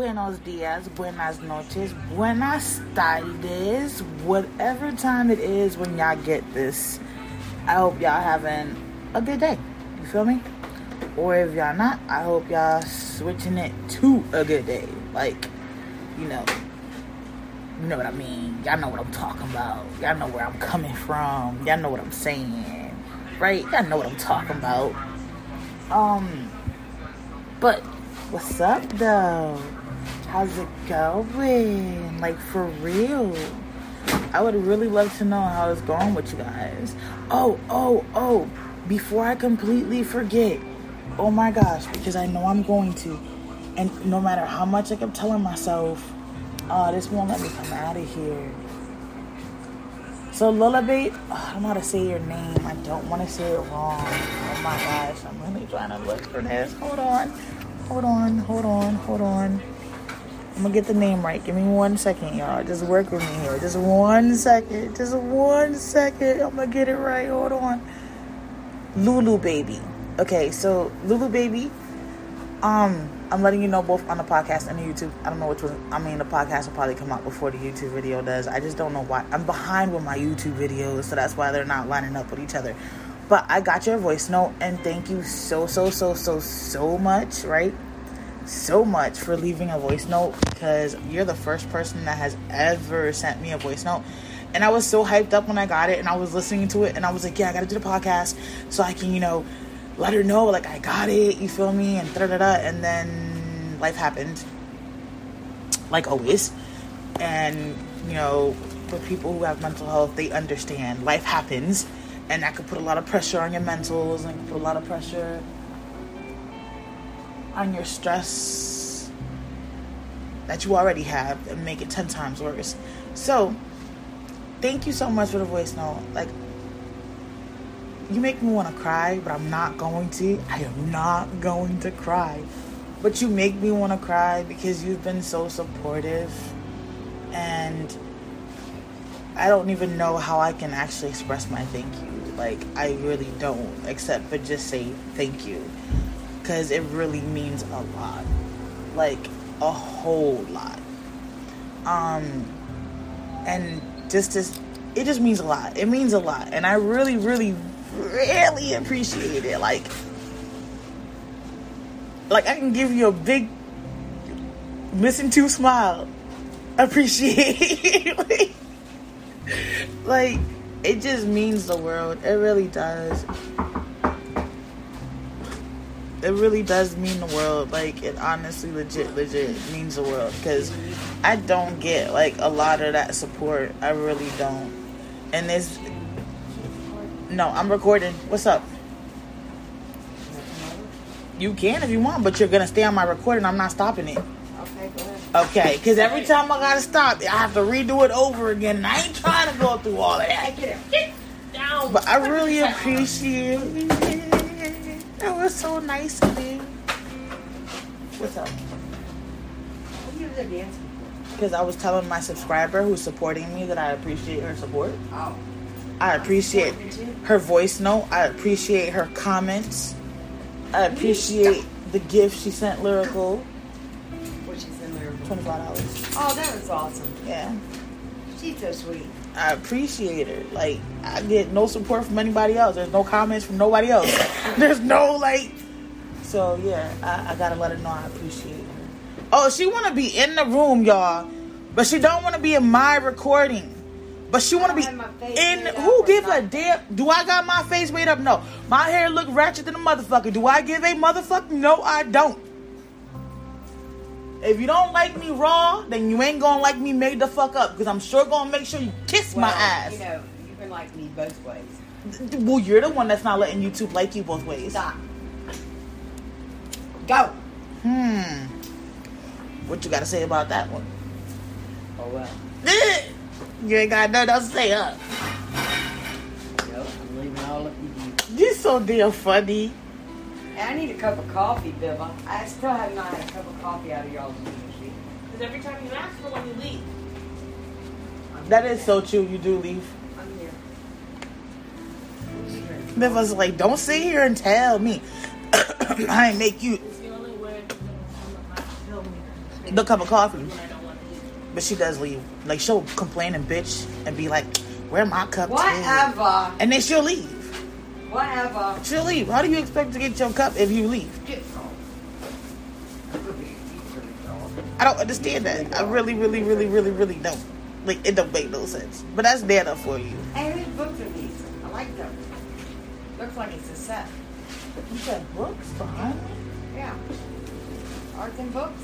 buenos dias, buenas noches, buenas tardes, whatever time it is when y'all get this. I hope y'all having a good day. You feel me? Or if y'all not, I hope y'all switching it to a good day. Like, you know, you know what I mean. Y'all know what I'm talking about. Y'all know where I'm coming from. Y'all know what I'm saying. Right? Y'all know what I'm talking about. Um, but what's up though? How's it going? Like for real? I would really love to know how it's going with you guys. Oh, oh, oh, before I completely forget. Oh my gosh, because I know I'm going to. And no matter how much I kept telling myself, oh, this won't let me come out of here. So Lullaby, oh, I don't know how to say your name. I don't want to say it wrong. Oh my gosh, I'm really trying to look for this. Hold on, hold on, hold on, hold on. I'm gonna get the name right. Give me one second, y'all. Just work with me here. Just one second. Just one second. I'm gonna get it right. Hold on. Lulu baby. Okay, so Lulu baby. Um, I'm letting you know both on the podcast and the YouTube. I don't know which one. I mean, the podcast will probably come out before the YouTube video does. I just don't know why. I'm behind with my YouTube videos, so that's why they're not lining up with each other. But I got your voice note, and thank you so, so, so, so, so much, right? So much for leaving a voice note because you're the first person that has ever sent me a voice note. And I was so hyped up when I got it, and I was listening to it, and I was like, yeah, I gotta do the podcast so I can, you know, let her know like I got it, you feel me, and da da da. And then life happened, like always. And you know, with people who have mental health, they understand life happens, and that could put a lot of pressure on your mentals, and put a lot of pressure on your stress that you already have, and make it ten times worse. So, thank you so much for the voice note. Like you make me want to cry, but I'm not going to. I am not going to cry. But you make me want to cry because you've been so supportive. And I don't even know how I can actually express my thank you. Like, I really don't, except for just say thank you. Because it really means a lot. Like, a whole lot. Um, and just as it just means a lot. It means a lot. And I really, really, really appreciate it. Like, like I can give you a big missing tooth smile. Appreciate like it just means the world. It really does. It really does mean the world. Like it honestly, legit, legit means the world. Because I don't get like a lot of that support. I really don't. And it's no, I'm recording. What's up? You can if you want, but you're gonna stay on my recording. I'm not stopping it. Okay, go ahead. Okay, because every time I gotta stop, I have to redo it over again. And I ain't trying to go through all of that. Get it. Get down. But I really appreciate it. That was so nice of you. What's up? What you was a? Because I was telling my subscriber who's supporting me that I appreciate her support. Oh. I appreciate her voice note. I appreciate her comments. I appreciate the gift she sent lyrical. What she sent Lyrical? Twenty five dollars. Oh, that was awesome. Yeah. She's so sweet. I appreciate her. Like I get no support from anybody else. There's no comments from nobody else. There's no like. So yeah, I, I gotta let her know I appreciate her. Oh, she wanna be in the room, y'all, but she don't wanna be in my recording. But she wanna be don't my face in. Who give a damn? Do I got my face made up? No. My hair look ratchet than a motherfucker. Do I give a motherfucker? No, I don't. If you don't like me raw, then you ain't gonna like me made the fuck up. Because I'm sure gonna make sure you kiss my Well, ass. You know, you can like me both ways. Well, you're the one that's not letting YouTube like you both ways. Stop. Go. Hmm. What you gotta say about that one? Oh well. You ain't got nothing else to say, huh? No, I'm leaving all up with you. You so damn funny. Hey, I need a cup of coffee, Bibba. I still have not had a cup of coffee out of y'all's sushi. Because every time you ask for one, you leave. That is so true. You do leave. I'm here. Biff was like, don't sit here and tell me. I ain't make you. It's the only word I'm me. the cup of coffee. when I don't want to eat. But she does leave. Like she'll complain and bitch and be like, "Where my cup?" too?" Whatever. And then she'll leave. Whatever. She'll leave. How do you expect to get your cup if you leave? Get I don't understand that. I really, really, really, really, really don't. Like it don't make no sense. But that's Nana for you. And whose books are these? I like them. Looks like it's a set. You said books behind me? Yeah. Arts and books.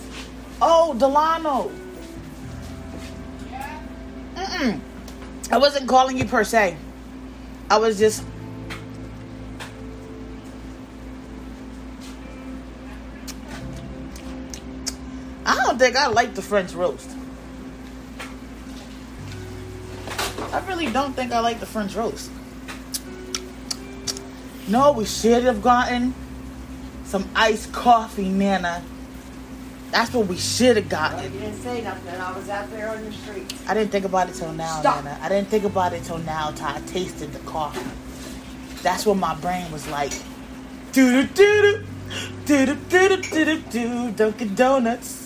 Oh, Delano. Mm-mm. I wasn't calling you per se. I was just. Don't think I like the French roast. I really don't think I like the French roast. No, we should have gotten some iced coffee, Nana. That's what we should have Well, gotten. you didn't say nothing. I was out there on the street. I didn't think about it till now, Stop. Nana. I didn't think about it till now till I tasted the coffee. That's what my brain was like. Do do do do do do do do do do Dunkin' Donuts.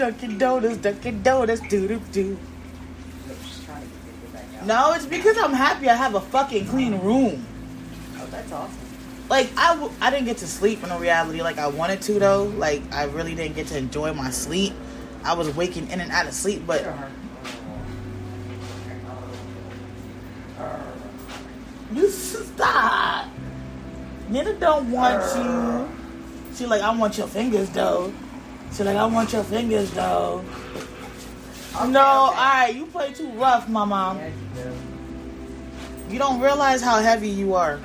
Dunkin' Donuts, Dunkin' Donuts, doo doo do. Just trying to get you back out. No, it's because I'm happy I have a fucking clean room. Oh, that's awesome. Like I, w- I didn't get to sleep in the reality like I wanted to though. Like I really didn't get to enjoy my sleep. I was waking in and out of sleep, but Look at her. You stop. Nina don't want you. She like, I want your fingers though. She like, I want your fingers though. Okay, no, okay. alright, you play too rough, mama. Yes, you do. You don't realize how heavy you are.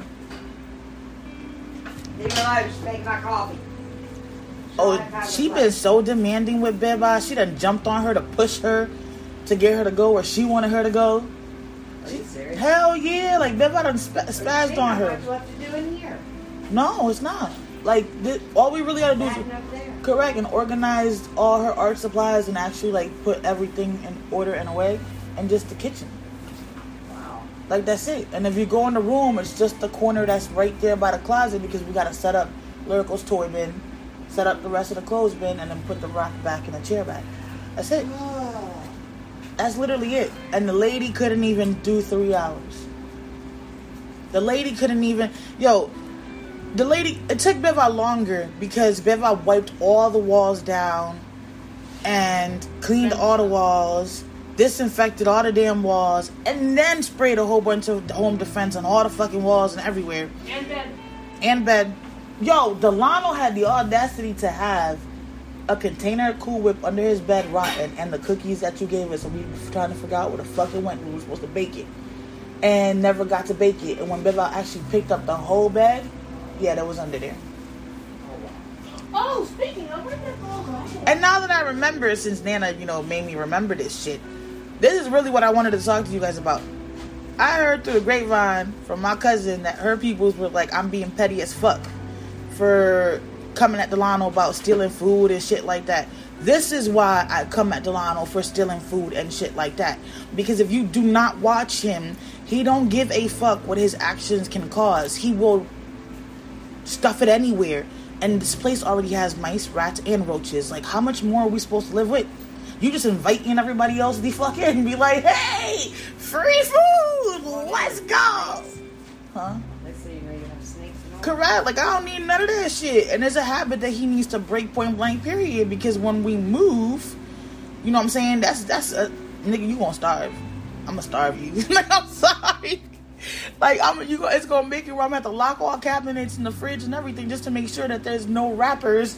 Leave me alone. Just make my coffee. Oh, Try to have she been so demanding with Beba. She done jumped on her to push her to get her to go where she wanted her to go. Are you serious? Hell yeah, like Beba done sp- spazzed on her. much left to do in here. No, it's not. Like, all we really gotta do is Nothing up there. correct and organize all her art supplies and actually like put everything in order and away and just the kitchen. Wow. like that's it. And if you go in the room it's just the corner that's right there by the closet because we got to set up lyrical's toy bin set up the rest of the clothes bin and then put the rock back in the chair back. That's it. That's literally it. And the lady couldn't even do three hours. The lady couldn't even yo the lady it took Beva longer because Beva wiped all the walls down and cleaned all the walls, disinfected all the damn walls, and then sprayed a whole bunch of home defense on all the fucking walls and everywhere. And bed. And bed. Yo, Delano had the audacity to have a container of Cool Whip under his bed rotten and the cookies that you gave us and we were trying to figure out where the fuck it went. We were supposed to bake it. And never got to bake it. And when Beva actually picked up the whole bed, yeah, that was under there. oh, speaking of, where did that? And now that I remember, since Nana, you know, made me remember this shit, this is really what I wanted to talk to you guys about. I heard through the grapevine from my cousin that her peoples were like, I'm being petty as fuck for coming at Delano about stealing food and shit like that. This is why I come at Delano for stealing food and shit like that. Because if you do not watch him, he don't give a fuck what his actions can cause. He will stuff it anywhere. And this place already has mice, rats, and roaches. Like, how much more are we supposed to live with? You just invite in everybody else to be fucking be like, hey, free food, let's go. Huh? Let's see, you know you have snakes. Correct. Like, I don't need none of that shit. And it's a habit that he needs to break point blank, period. Because when we move, you know what I'm saying? That's, that's a, nigga, you gonna starve. I'm gonna starve you. like, I'm sorry. Like I'm, you. It's gonna make it where I'm gonna have to lock all cabinets in the fridge and everything just to make sure that there's no wrappers,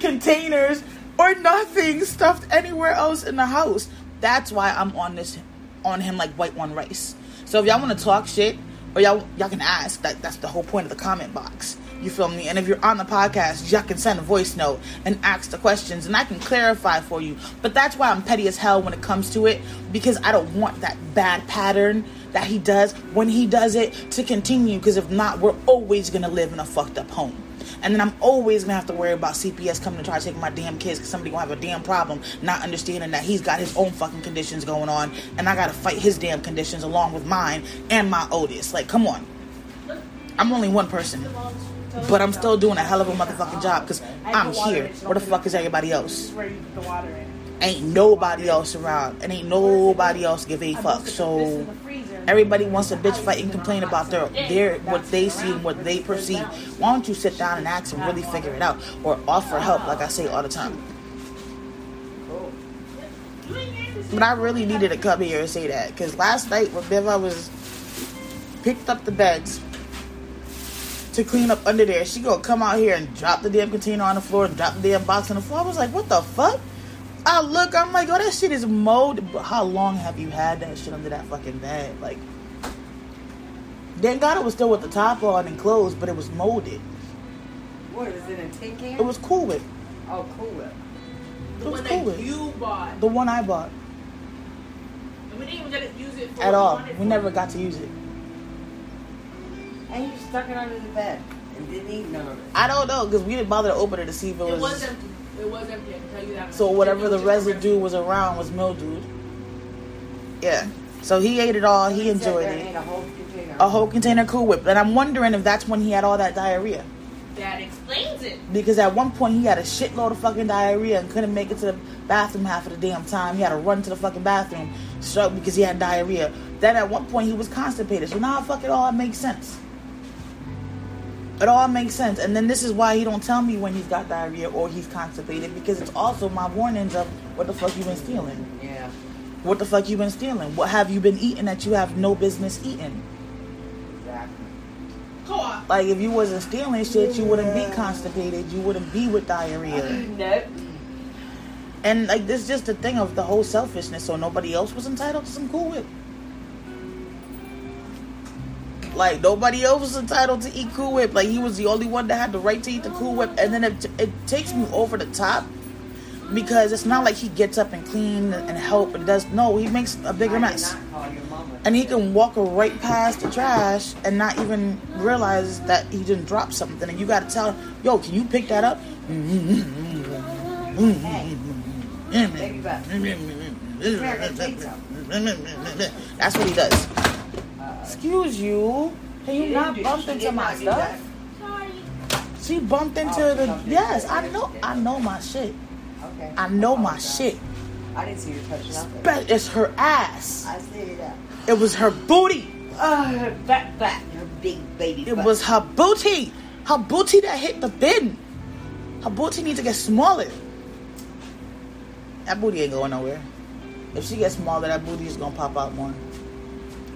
containers, or nothing stuffed anywhere else in the house. That's why I'm on this, on him like white one rice. So if y'all want to talk shit, or y'all y'all can ask. That that's the whole point of the comment box. You feel me? And if you're on the podcast, y'all can send a voice note and ask the questions, and I can clarify for you. But that's why I'm petty as hell when it comes to it, because I don't want that bad pattern that he does when he does it to continue. Because if not, we're always gonna live in a fucked up home. And then I'm always gonna have to worry about CPS coming to try to take my damn kids because somebody gonna have a damn problem, not understanding that he's got his own fucking conditions going on, and I gotta fight his damn conditions along with mine and my oldest. Like, come on. I'm only one person. But I'm still doing a hell of a motherfucking job because I'm here. Where the fuck is everybody else? Ain't nobody else around, and ain't nobody else give a fuck. So everybody wants to bitch fight and complain about their their what they see and what they perceive. Why don't you sit down and ask and really figure it out, or offer help, like I say all the time. But I really needed to come here and say that because last night when Biva was picked up the beds to clean up under there, she gonna come out here and drop the damn container on the floor and drop the damn box on the floor. I was like, what the fuck? I look, I'm like, oh, that shit is molded. But how long have you had that shit under that fucking bed? Like, thank God it was still with the top on and closed, but it was molded. What is it in tin can? It was cool with Oh, cool. Whip. The It was one cool that with you bought. the one I bought And we didn't even get to use it for at all. We never got to use it. And you stuck it under the bed and didn't eat none of it. I don't know because we didn't bother to open it to see if it It was. was empty. It was empty. I can tell you that. So whatever the residue was around was mildewed. Yeah. So he ate it all. He sat enjoyed there it. ate a whole container. A whole container Cool Whip, and I'm wondering if that's when he had all that diarrhea. That explains it. Because at one point he had a shitload of fucking diarrhea and couldn't make it to the bathroom half of the damn time. He had to run to the fucking bathroom so because he had diarrhea. Then at one point he was constipated. So now fuck it all it makes sense. It all makes sense. And then this is why he don't tell me when he's got diarrhea or he's constipated because it's also my warnings of what the fuck you been stealing. Yeah. What the fuck you been stealing? What have you been eating that you have no business eating? Exactly. Like if you wasn't stealing shit, you wouldn't be constipated. You wouldn't be with diarrhea. Nope. And like this, is just the thing of the whole selfishness. So nobody else was entitled to some Cool Whip. Like nobody else was entitled to eat Cool Whip. Like he was the only one that had the right to eat the Cool Whip. And then it, it takes me over the top because it's not like he gets up and clean and help and does. No, he makes a bigger mess. Did not call your mama. And he can walk right past the trash and not even realize that he didn't drop something. And you got to tell him, yo, can you pick that up? That's what he does. Excuse you. Can you didn't not bump she into my stuff? Sorry. She bumped into Oh, the. Yes. I know. I know my shit. Okay. I know my apologize. shit. I didn't see her touch nothing. But it's her ass. I see that. It was her booty. Oh, her back back. Her big baby It butt. was her booty. Her booty that hit the bin. Her booty needs to get smaller. That booty ain't going nowhere. If she gets smaller, that booty is gonna pop out more.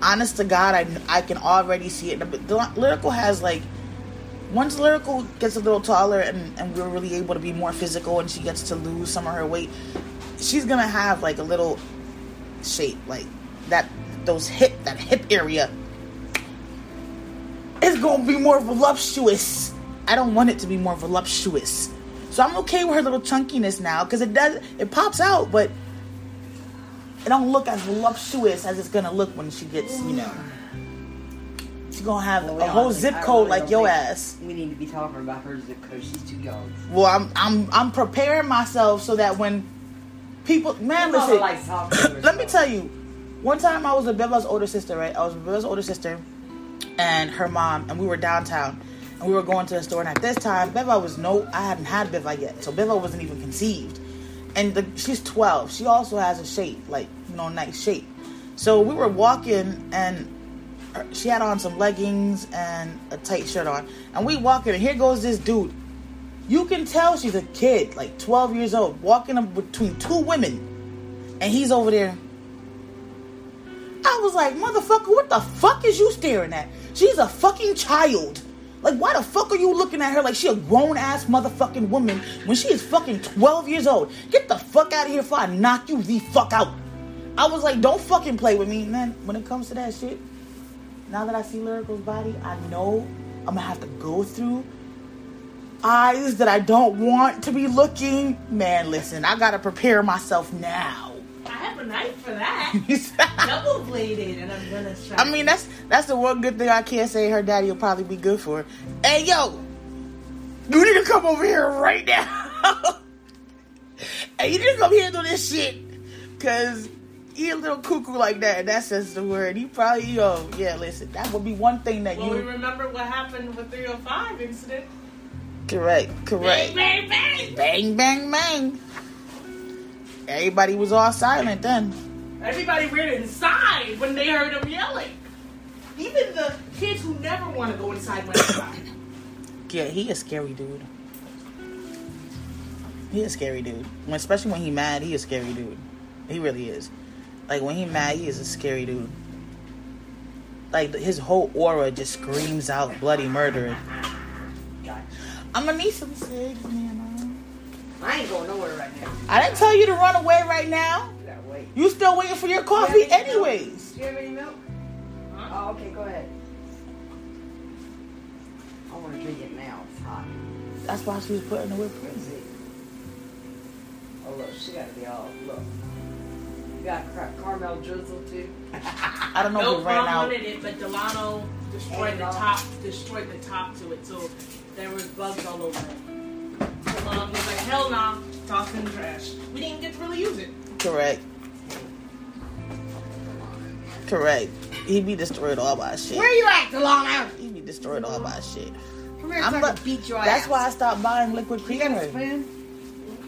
Honest to God, I, I can already see it. The lyrical has like once lyrical gets a little taller and, and we're really able to be more physical and she gets to lose some of her weight, she's gonna have like a little shape like that. Those hip that hip area it's gonna be more voluptuous. I don't want it to be more voluptuous. So I'm okay with her little chunkiness now because it does it pops out, but it don't look as voluptuous as it's gonna look when she gets, you know. She's gonna have Well, we a whole zip code really like your ass. We need to be talking about her zip code. She's too young. Well, I'm I'm I'm preparing myself so that when people man listen, to let me tell you, one time I was with Beva's older sister, right? I was with Beva's older sister and her mom, and we were downtown, and we were going to the store. And at this time, Beva was no, I hadn't had Beva yet, so Beva wasn't even conceived. And the, she's 12. She also has a shape, like you know, nice shape. So we were walking, and she had on some leggings and a tight shirt on, and we walking, and here goes this dude. You can tell she's a kid, like 12 years old, walking between two women, and he's over there. I was like, motherfucker, what the fuck is you staring at? She's a fucking child. Like, why the fuck are you looking at her like she a grown ass motherfucking woman when she is fucking 12 years old? Get the fuck out of here before I knock you the fuck out. I was like, don't fucking play with me, man. When it comes to that shit, now that I see Lyrical's body, I know I'm gonna have to go through eyes that I don't want to be looking. Man, listen, I gotta prepare myself now. I have a knife for that. Double bladed, and I'm gonna try. I mean, that's that's the one good thing I can't say her daddy will probably be good for. Hey, yo, you need to come over here right now. hey, you need to come handle this shit, cause he a little cuckoo like that. That's just the word. He probably yo yeah. Listen, that would be one thing that Well, we you remember what happened with 305 incident. correct correct. Bang, bang, bang. Bang bang bang. Everybody was all silent then. Everybody ran inside when they heard him yelling. Even the kids who never want to go inside went inside. Yeah, he a scary dude. He a scary dude. When, especially when he mad, he a scary dude. He really is. Like when he mad, he is a scary dude. Like his whole aura just screams out bloody murder. I'm gonna need some cigs, man. I ain't going nowhere right now. I didn't tell you to run away right now. You gotta wait. You still waiting for your coffee, Yeah, I know. anyways. Do you have any milk? Huh? Oh, okay, go ahead. I want to drink it now. It's hot. That's why she was putting the whipped Let's cream. see. Oh, look, she got to be all, look. You got car- caramel drizzle too? I don't know No if it ran Ron out. wanted it, but Delano destroyed the And, top, destroyed the top to it, so there was bugs all over it. Delano was like, hell nah, toss it in the trash. We didn't get to really use it. Correct. Correct. He be destroyed all by shit. Where you at, Delano? He be destroyed all by shit. Come here I'm so I the- can beat your That's ass. why I stopped buying liquid You got a creamer. spoon?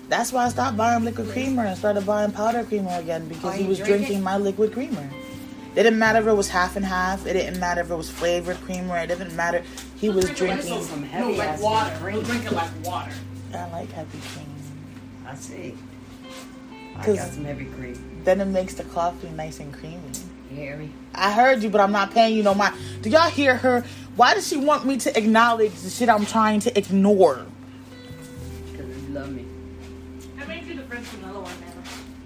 That's why I stopped buying liquid creamer and started buying powder creamer again because Oh, he was drink it? drinking my liquid creamer. It didn't matter if it was half and half. It didn't matter if it was flavored creamer. It didn't matter. He was Drink it like drinking. some No, like water. cream. He'll drink it like water. I like heavy cream. I see. I 'Cause- got some heavy cream. Then it makes the coffee nice and creamy. You hear me? I heard you, but I'm not paying you no mind. Do y'all hear her? Why does she want me to acknowledge the shit I'm trying to ignore? Because you love me. I made you the French vanilla one, man.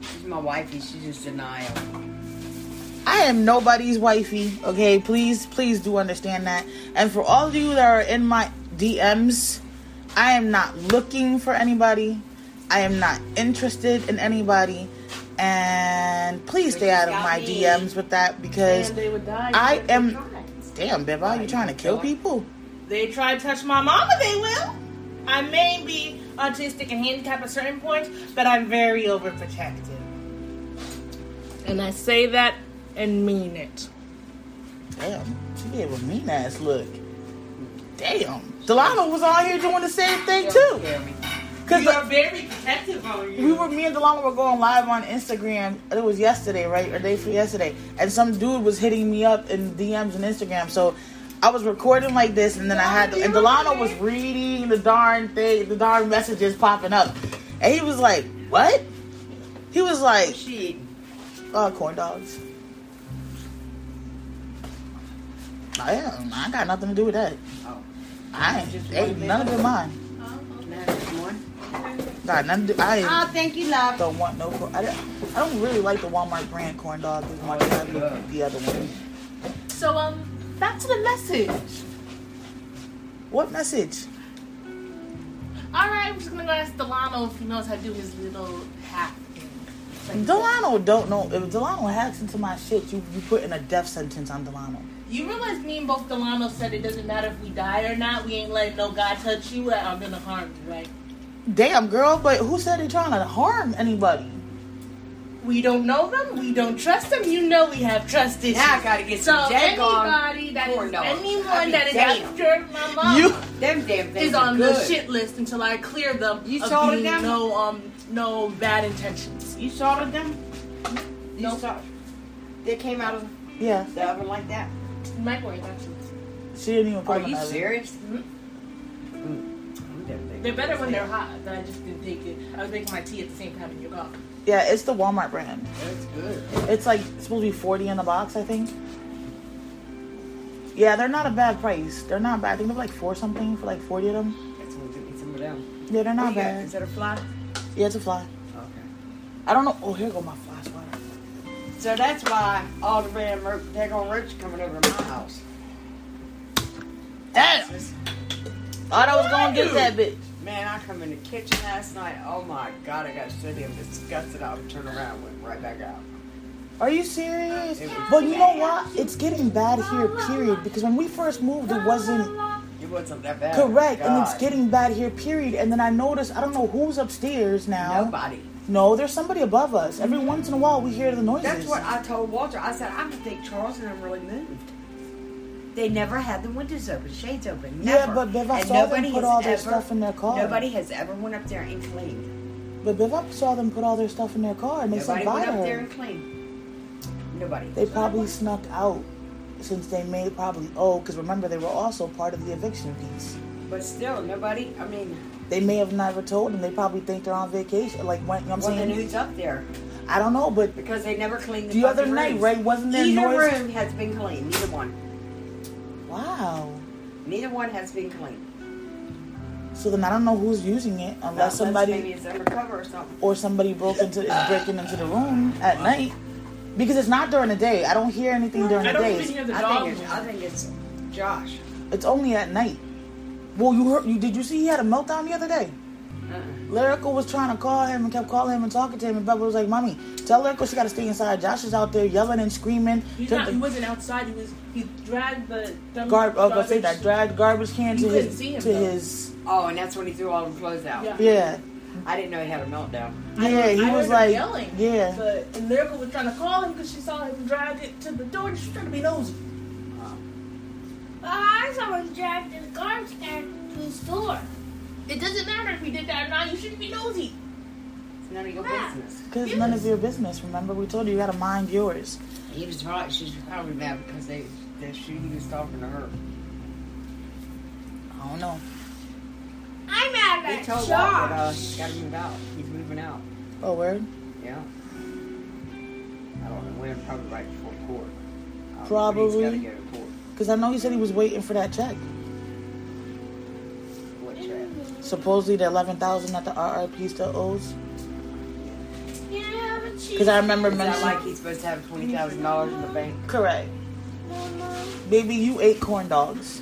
She's my wifey. She's just denial. I am nobody's wifey, okay? Please, please do understand that. And for all of you that are in my DMs, I am not looking for anybody. I am not interested in anybody. And please stay out of my DMs with that because And they would die. I am- damn, Biba, you trying to kill people? They try to touch my mama, they will. I may be autistic and handicapped at certain points, but I'm very overprotective. And I say that and mean it. Damn, she gave a mean ass look. Damn, Delano was on here doing the same thing too. Cause You are very protective on you. we were me and Delano were going live on Instagram. It was yesterday, right, or day for yesterday, and some dude was hitting me up in DMs and Instagram. So I was recording like this, and then I had and Delano was reading the darn thing, the darn messages popping up, and he was like, "What?" He was like, she? "Uh, corn dogs." I am. I got nothing to do with that. Oh. I ain't. Just Hey, none of mine. Can I have some more? Got nothing to do. I ain't. Oh, thank you, love. don't want no corn. I don't, I don't really like the Walmart brand corn dog as much as I the other one. So, um, back to the message. What message? All right, I'm just gonna go ask Delano if he knows how to do his little hack thing. Like, Delano don't know. If Delano hacks into my shit, you you put in a death sentence on Delano. You realize me and both Delano said it doesn't matter if we die or not. We ain't letting no God touch you. Or I'm gonna harm you, right? Damn, girl, but who said they trying to harm anybody? We don't know them. We don't trust them. You know we have trust issues. Now I gotta get so some daggone anybody that is corn dogs. I anyone be that is damn. after my mom You Them damn things is on good. the shit list until I clear them You of saw being them? no um no bad intentions. You salted them? You No. salt- They came out of yeah, the oven like that? Microwave actually. she didn't even put Are them you in the oven. serious? Mhm. Mm. Them They're better when they're hot. But I just didn't take it. I was making my tea at the same time in your coffee. Yeah, it's the Walmart brand. That's good. It's like supposed to be forty in the box, I think. Yeah, they're not a bad price. They're not bad. I think they're like four something for like forty of them. That's gonna some of them. Yeah, they're not you got? bad. Is that a fly? Yeah, it's a fly. Okay. I don't know. Oh, here go my fly swatter. So that's why all the red ro- daggone roach coming over to my house. Damn! Thought I was gonna get that bitch. Man, I come in the kitchen last night. Oh my god, I got so damn disgusted. I would turn around and went right back out. Are you serious? But you know what? It's getting bad here, period. Because when we first moved, it wasn't It wasn't that bad. correct, and it's getting bad here, period. And then I noticed, I don't know who's upstairs now. nobody. No, there's somebody above us. Every once in a while, we hear the noises. That's what I told Walter. I said, I don't think Charles and them really moved. They never had the windows open, shades open. Yeah, but Viv, I And saw them put all their ever- stuff in their car. Nobody has ever went up there and cleaned. But Bivak saw them put all their stuff in their car, and they Nobody said went up there and cleaned. Nobody. They probably snuck out since they may probably oh, because remember they were also part of the eviction piece. But still, nobody. I mean, They may have never told them. They probably think they're on vacation. Like when you know what I'm then saying, who's up there? I don't know, but Because they never cleaned the, The other fucking night, rooms. right, wasn't there Neither noise- room has been cleaned. Neither one. wow. Neither one has been cleaned. So then I don't know who's using it unless somebody maybe it's undercover or something. or somebody broke into is breaking into the room at night because it's not during the day. I don't hear anything during I the don't days. even hear the I think it's. I think it's Josh. It's only at night. Well, you heard you did you see he had a meltdown the other day? Uh-uh. Lyrical was trying to call him and kept calling him and talking to him, and Bubba was like, "Mommy, tell Lyrical she got to stay inside." Josh is out there yelling and screaming. He's not, the he wasn't outside. He was. He dragged the dumb Gar- I was gonna say garbage. that dragged garbage can You to his see him, to though. his Oh, and that's when he threw all the clothes out. Yeah. yeah I didn't know he had a meltdown. I yeah. heard- He I was heard him like yelling. yeah. But and Lyrical was trying to call him because she saw him drag it to the door. and She was trying to be nosy. Uh, I saw him drag the garbage can to the store. It doesn't matter if he did that or not. You shouldn't be nosy. It's none of your Yeah. business. Because none of your business. Remember, we told you you got to mind yours. He was right. She's probably mad because they, they she he was talking to her. I don't know. I'm mad He at told Walt that uh, Josh. he's got to move out. He's moving out. Oh, word. Yeah. I don't know when. Probably right before court. But Probably. He's got to go to court. Because I know he said he was waiting for that check. What check? Supposedly the eleven thousand that the RRP still owes. Can I have a cheese? Because I remember Is that mentioning. like he's supposed to have twenty thousand dollars in the bank? Correct. Mama, Baby, you ate corn dogs.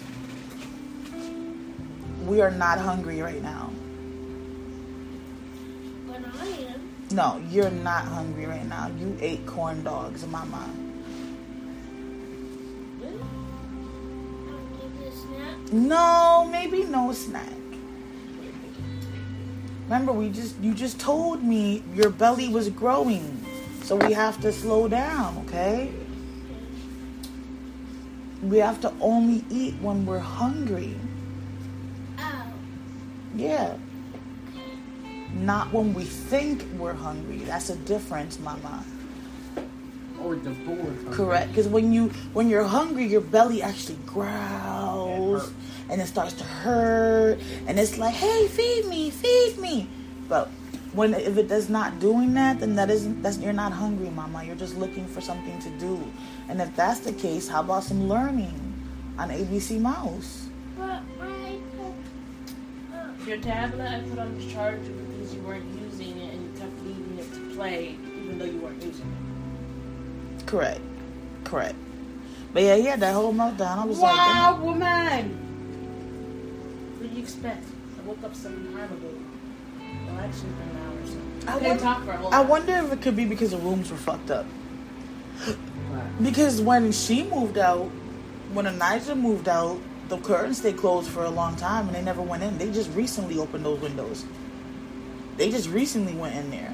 We are not hungry right now. but I am. No, you're not hungry right now. You ate corn dogs, mama. I'll give this snack. No, maybe no snack. Remember, we just you just told me your belly was growing, so we have to slow down, okay? We have to only eat when we're hungry. Oh, Yeah. Not when we think we're hungry. That's a difference, mama. Or the board? Correct. Because when you when you're hungry, your belly actually It growls hurts. and it starts to hurt, and it's like, "Hey, feed me, feed me." But when if it does not doing that, then that isn't that's you're not hungry, mama. You're just looking for something to do. And if that's the case, how about some learning on ABC Mouse? but my Your tablet I put on the charger because you weren't using it and you kept leaving it to play even though you weren't using it. Correct. Correct. But yeah, he had that whole meltdown. I was like, Wow, woman! What do you expect? I woke up some time ago. Well, actually, been an hour or so. I I couldn't wonder- talk for a whole I hour. wonder if it could be because the rooms were fucked up. Because when she moved out, when Anija moved out, the curtains stayed closed for a long time and they never went in. They just recently opened those windows. They just recently went in there.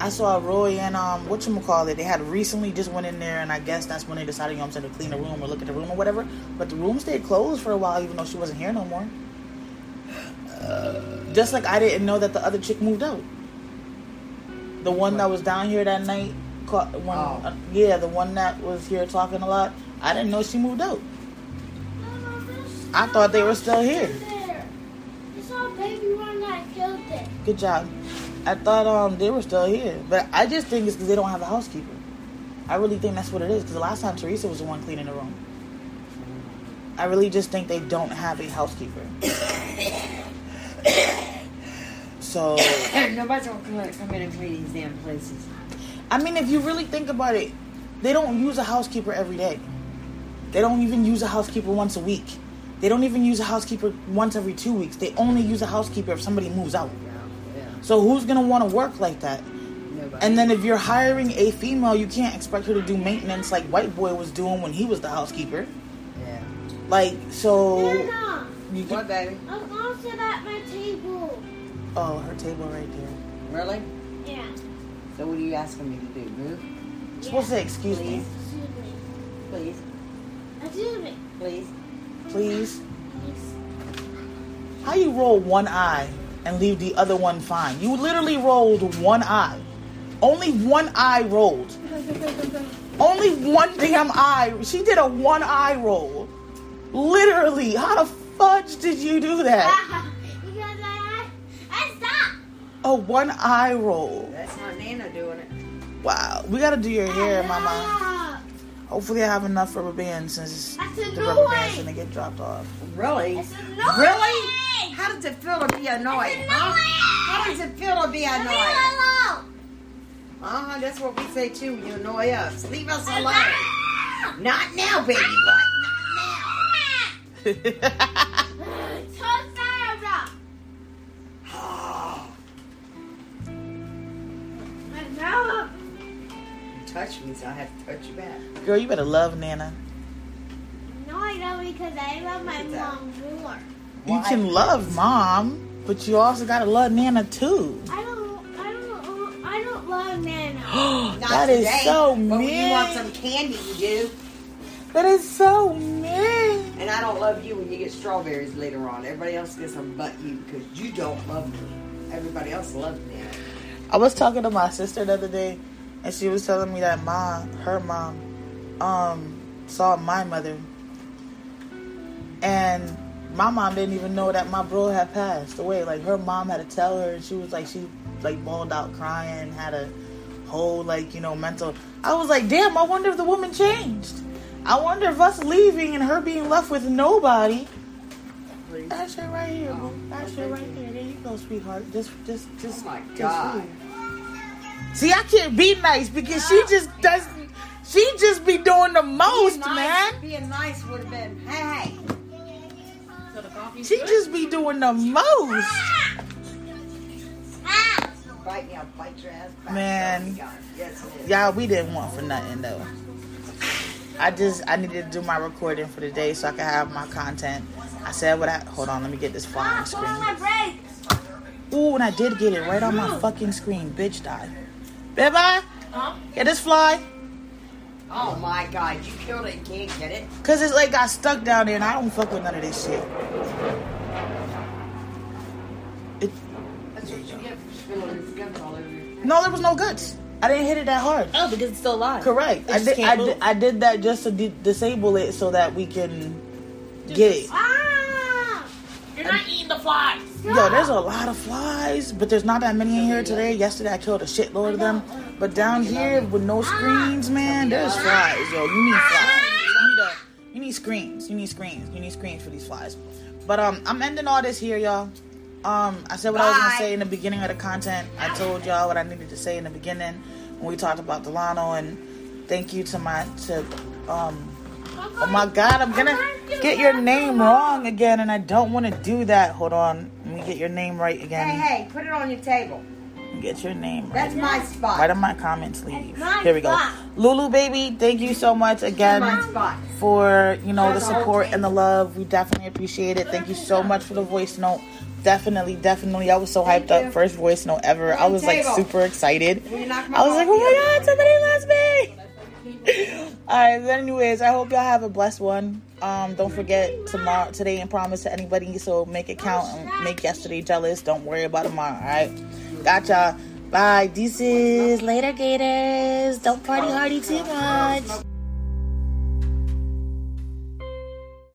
I saw Roy and um what you call it? they had recently just went in there and I guess that's when they decided, you know what I'm saying, to clean the room or look at the room or whatever. But the room stayed closed for a while even though she wasn't here no more. Just like I didn't know that the other chick moved out. The one that was down here that night, caught when Oh. uh, yeah, the one that was here talking a lot. I didn't know she moved out. Mama, I thought they were still here. There. I saw a baby one that killed it. Good job. I thought um they were still here, but I just think it's because they don't have a housekeeper. I really think that's what it is. Because the last time Teresa was the one cleaning the room. I really just think they don't have a housekeeper. so Nobody's gonna come in and clean these damn places. I mean, if you really think about it, they don't use a housekeeper every day. They don't even use a housekeeper once a week. They don't even use a housekeeper once every two weeks. They only use a housekeeper if somebody moves out. Yeah, yeah. So who's gonna want to work like that? Nobody. And then if you're hiring a female, you can't expect her to do maintenance like White Boy was doing when he was the housekeeper. yeah. Like so, Nana, you What, could, baby? I'm gonna sit at my table. oh her table right there. Really? Yeah. So what are you asking me to do? Move? You're supposed to say, excuse me, Please, Excuse me. please. please. Excuse me. How you roll one eye and leave the other one fine? You literally rolled one eye. Only one eye rolled. Only one damn eye. She did a one eye roll. Literally. How the fudge did you do that? because I, I stopped. A one eye roll. That's my Nana doing it. Wow. We gotta do your hair, mama. Hopefully I have enough rubber bands since That's the annoying. rubber band's gonna get dropped off. Really? It's annoying. Really? How does it feel to be annoyed? It's Huh? How does it feel to be Leave me annoyed? alone. Uh-huh, that's what we say too when you annoy us. Leave us alone. Not now, baby butt. Not So sorry, bro. now. No. You touch me, so I have to touch you back. Girl, you better love Nana. No, I don't because I love my Look at that. mom more. You can love mom, but you also gotta love Nana too. I don't, I don't, I don't love Nana. Not that is today, so But when you want some candy, you do. That is so mean. And I don't love you when you get strawberries later on. Everybody else gets them but you because you don't love me. Everybody else loves me. I was talking to my sister the other day, and she was telling me that mom, her mom, um, saw my mother, and my mom didn't even know that my bro had passed away. Like her mom had to tell her, and she was like, she like bawled out crying, had a whole like you know mental. I was like, damn, I wonder if the woman changed. I wonder if us leaving and her being left with nobody. Please. That shit right here, boo. Oh, That shit right there. There you go, sweetheart. Just, just, just. Oh my God. food. See, I can't be nice because she just doesn't. She just be doing the most, being nice, man. Being nice would have been, hey. So the coffee's She just be doing the most. Ah. Bite me, I'll bite your ass back. Man. Oh. Yes, it is. Y'all, we didn't want for nothing though. I just I needed to do my recording for the day so I could have my content. I said what I hold on, let me get this fly on the my screen. Ooh, and I did get it right on my fucking screen. Bitch die. Bye Huh? Get this fly. Oh my God, you killed it and can't get it. Cause it's like I got stuck down there and I don't fuck with none of this shit. It, That's what you get for spilling his guts all over your no, there was no guts. I didn't hit it that hard. Oh, because it's still alive. Correct. It I did, I move. did. I did that just to di- disable it so that we can get it. Ah. You're not eating the flies. Yo, there's a lot of flies, but there's not that many in here today. Yesterday I killed a shitload of them, but down here with no screens, man, there's flies. Yo, you need flies. You need, a, you need screens. You need screens. You need screens for these flies. But um, I'm ending all this here, y'all. Um, I said what I was gonna say in the beginning of the content. I told y'all what I needed to say in the beginning when we talked about Delano, and thank you to my to um Oh my god, I'm gonna get your name wrong again, and I don't want to do that. Hold on, let me get your name right again. Hey, hey, put it on your table. Get your name right. That's my spot. Right on my comments, leave. Here we go. spot. Lulu, baby, thank you so much again for you know the That's the support and the love. We definitely appreciate it. Thank you so much for the voice note. Definitely, definitely. I was so hyped up. First voice note ever. I was like super excited. Will you knock my I was like, oh my god, somebody loves me. All right. But anyways, I hope y'all have a blessed one. Um, don't forget tomorrow, today, and promise to anybody. So make it count and make yesterday jealous. Don't worry about tomorrow. All right. Gotcha. Bye. Deuces. Later, Gators. Don't party hardy too much.